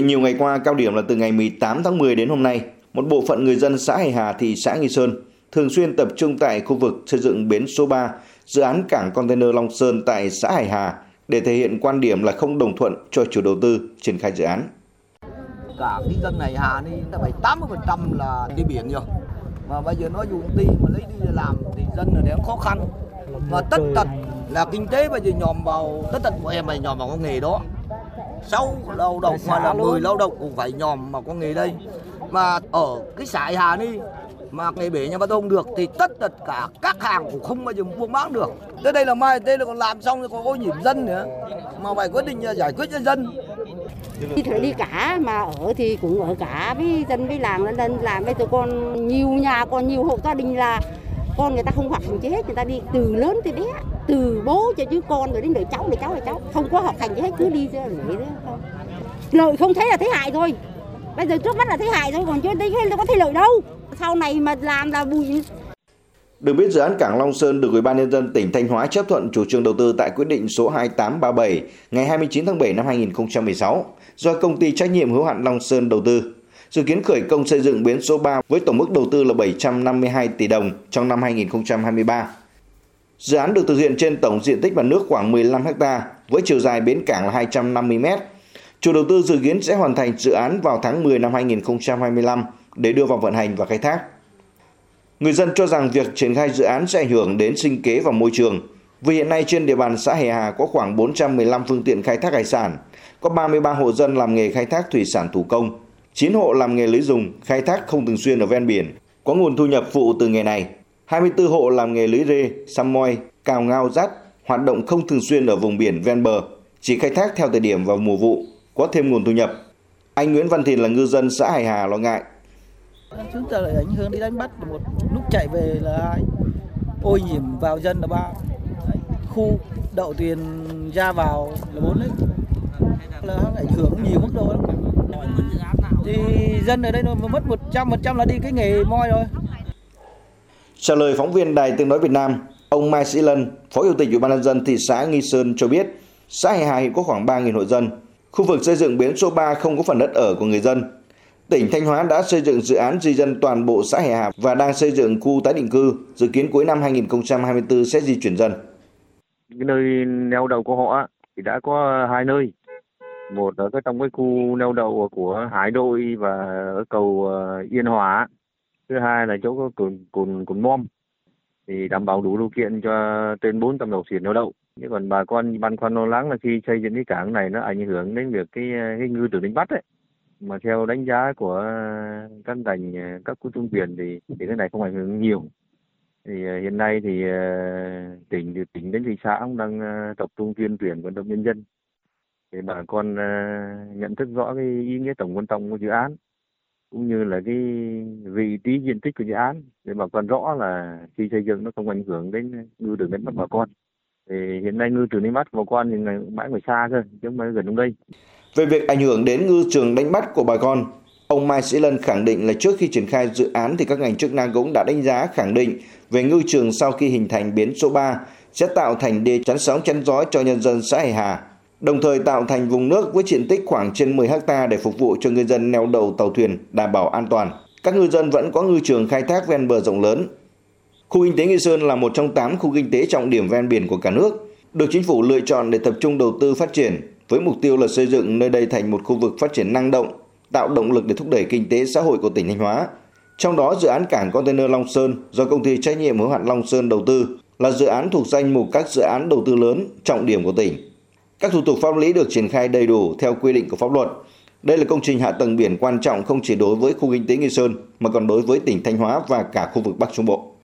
Nhiều ngày qua, cao điểm là từ ngày 18 tháng 10 đến hôm nay, một bộ phận người dân xã Hải Hà, thị xã Nghi Sơn thường xuyên tập trung tại khu vực xây dựng bến số 3, dự án cảng container Long Sơn tại xã Hải Hà để thể hiện quan điểm là không đồng thuận cho chủ đầu tư triển khai dự án. Cả cái dân này Hà đi đã phải 80% là đi biển rồi. Mà bây giờ nó dùng ty mà lấy đi làm thì dân là đều khó khăn. Mà tất tật là kinh tế bây giờ nhòm vào tất tật của em này nhòm vào công nghề đó. Sáu lao động hoặc là 10 lao động cũng phải nhòm vào cái nghề đây. Mà ở cái xã Hà đi mà nghề bể nhà bê tông được thì tất tất cả các hàng cũng không bao giờ buôn bán được. Tới đây là mai đây là còn làm xong rồi còn ô nhiễm dân nữa. Mà phải quyết định giải quyết cho dân. Đi thì đi cả mà ở thì cũng ở cả với dân với làng lên lên làm với tụi con nhiều nhà còn nhiều hộ gia đình là con người ta không học hành gì hết, người ta đi từ lớn tới bé, từ bố cho chứ con rồi đến đời cháu đời cháu đời cháu. Không có học hành gì hết, cứ đi ra nghỉ đấy không lợi không thấy là thấy hại thôi. Bây giờ trước mắt là thấy hại thôi, còn chưa thấy có thấy lợi đâu. Sau này mà làm là bụi. Được biết, dự án cảng Long Sơn được Ủy ban nhân dân tỉnh Thanh Hóa chấp thuận chủ trương đầu tư tại quyết định số 2837 ngày 29 tháng 7 năm 2016 do công ty trách nhiệm hữu hạn Long Sơn đầu tư. Dự kiến khởi công xây dựng bến số 3 với tổng mức đầu tư là 752 tỷ đồng trong năm 2023. Dự án được thực hiện trên tổng diện tích mặt nước khoảng 15 ha với chiều dài bến cảng là 250 m. Chủ đầu tư dự kiến sẽ hoàn thành dự án vào tháng 10 năm 2025 để đưa vào vận hành và khai thác. Người dân cho rằng việc triển khai dự án sẽ ảnh hưởng đến sinh kế và môi trường. Vì hiện nay trên địa bàn xã Hề Hà có khoảng 415 phương tiện khai thác hải sản, có 33 hộ dân làm nghề khai thác thủy sản thủ công, 9 hộ làm nghề lưới dùng, khai thác không thường xuyên ở ven biển, có nguồn thu nhập phụ từ nghề này. 24 hộ làm nghề lưới rê, xăm moi, cào ngao rát hoạt động không thường xuyên ở vùng biển ven bờ, chỉ khai thác theo thời điểm vào mùa vụ, có thêm nguồn thu nhập. Anh Nguyễn Văn Thìn là ngư dân xã Hải Hà lo ngại. Chúng ta lại ảnh hưởng đi đánh bắt một lúc chạy về là ô nhiễm vào dân là ba. Khu đậu thuyền ra vào là bốn đấy. Là ảnh hưởng nhiều mức độ lắm thì dân ở đây nó mất một trăm phần trăm là đi cái nghề moi rồi trả lời phóng viên đài tiếng nói Việt Nam ông Mai Sĩ Lân phó chủ tịch ủy ban nhân dân thị xã Nghi Sơn cho biết xã Hải Hà hiện có khoảng 3.000 hộ dân khu vực xây dựng bến số 3 không có phần đất ở của người dân Tỉnh Thanh Hóa đã xây dựng dự án di dân toàn bộ xã Hải Hà và đang xây dựng khu tái định cư, dự kiến cuối năm 2024 sẽ di chuyển dân. Cái nơi neo đậu của họ thì đã có hai nơi. Một ở cái trong cái khu neo đậu của Hải Đội và ở cầu ờ, Yên Hòa. Thứ hai là chỗ có cồn cồn cồn mom thì đảm bảo đủ điều kiện cho trên 400 tàu thuyền neo đậu. Chứ còn bà con băn khoăn lo lắng là khi xây dựng cái cảng này, nó ảnh hưởng đến việc cái cái ngư trường đánh bắt ấy mà theo đánh giá của các ngành ờ, các khu trung biển thì thì cái này không ảnh hưởng nhiều thì ờ, hiện nay thì tỉnh từ tỉnh đến thị xã cũng đang tập trung tuyên truyền vận động nhân dân để bà con ờ, nhận thức rõ cái ý nghĩa tổng quan trọng của dự án cũng như là cái vị trí diện tích của dự án để bà con rõ là khi xây dựng nó không ảnh hưởng đến ngư trường đánh bắt bà con. Thì hiện nay ngư trường đánh bắt bà con thì bãi ngoài xa thôi chứ không phải gần trong đây. Về việc ảnh hưởng đến ngư trường đánh bắt của bà con, ông Mai Sĩ Lân khẳng định là trước khi triển khai dự án thì các ngành chức năng cũng đã đánh giá khẳng định về ngư trường sau khi hình thành bến số 3 sẽ tạo thành đê chắn sóng chắn gió cho nhân dân xã Hải Hà, đồng thời tạo thành vùng nước với diện tích khoảng trên 10 ha để phục vụ cho ngư dân neo đậu tàu thuyền đảm bảo an toàn. Các ngư dân vẫn có ngư trường khai thác ven bờ rộng lớn. Khu kinh tế Nghi Sơn là một trong 8 khu kinh tế trọng điểm ven biển của cả nước, được chính phủ lựa chọn để tập trung đầu tư phát triển với mục tiêu là xây dựng nơi đây thành một khu vực phát triển năng động, tạo động lực để thúc đẩy kinh tế xã hội của tỉnh Thanh Hóa. Trong đó dự án cảng container Long Sơn do công ty trách nhiệm hữu hạn Long Sơn đầu tư là dự án thuộc danh mục các dự án đầu tư lớn trọng điểm của tỉnh. Các thủ tục pháp lý được triển khai đầy đủ theo quy định của pháp luật. Đây là công trình hạ tầng biển quan trọng không chỉ đối với khu kinh tế Nghi Sơn, mà còn đối với tỉnh Thanh Hóa và cả khu vực Bắc Trung Bộ.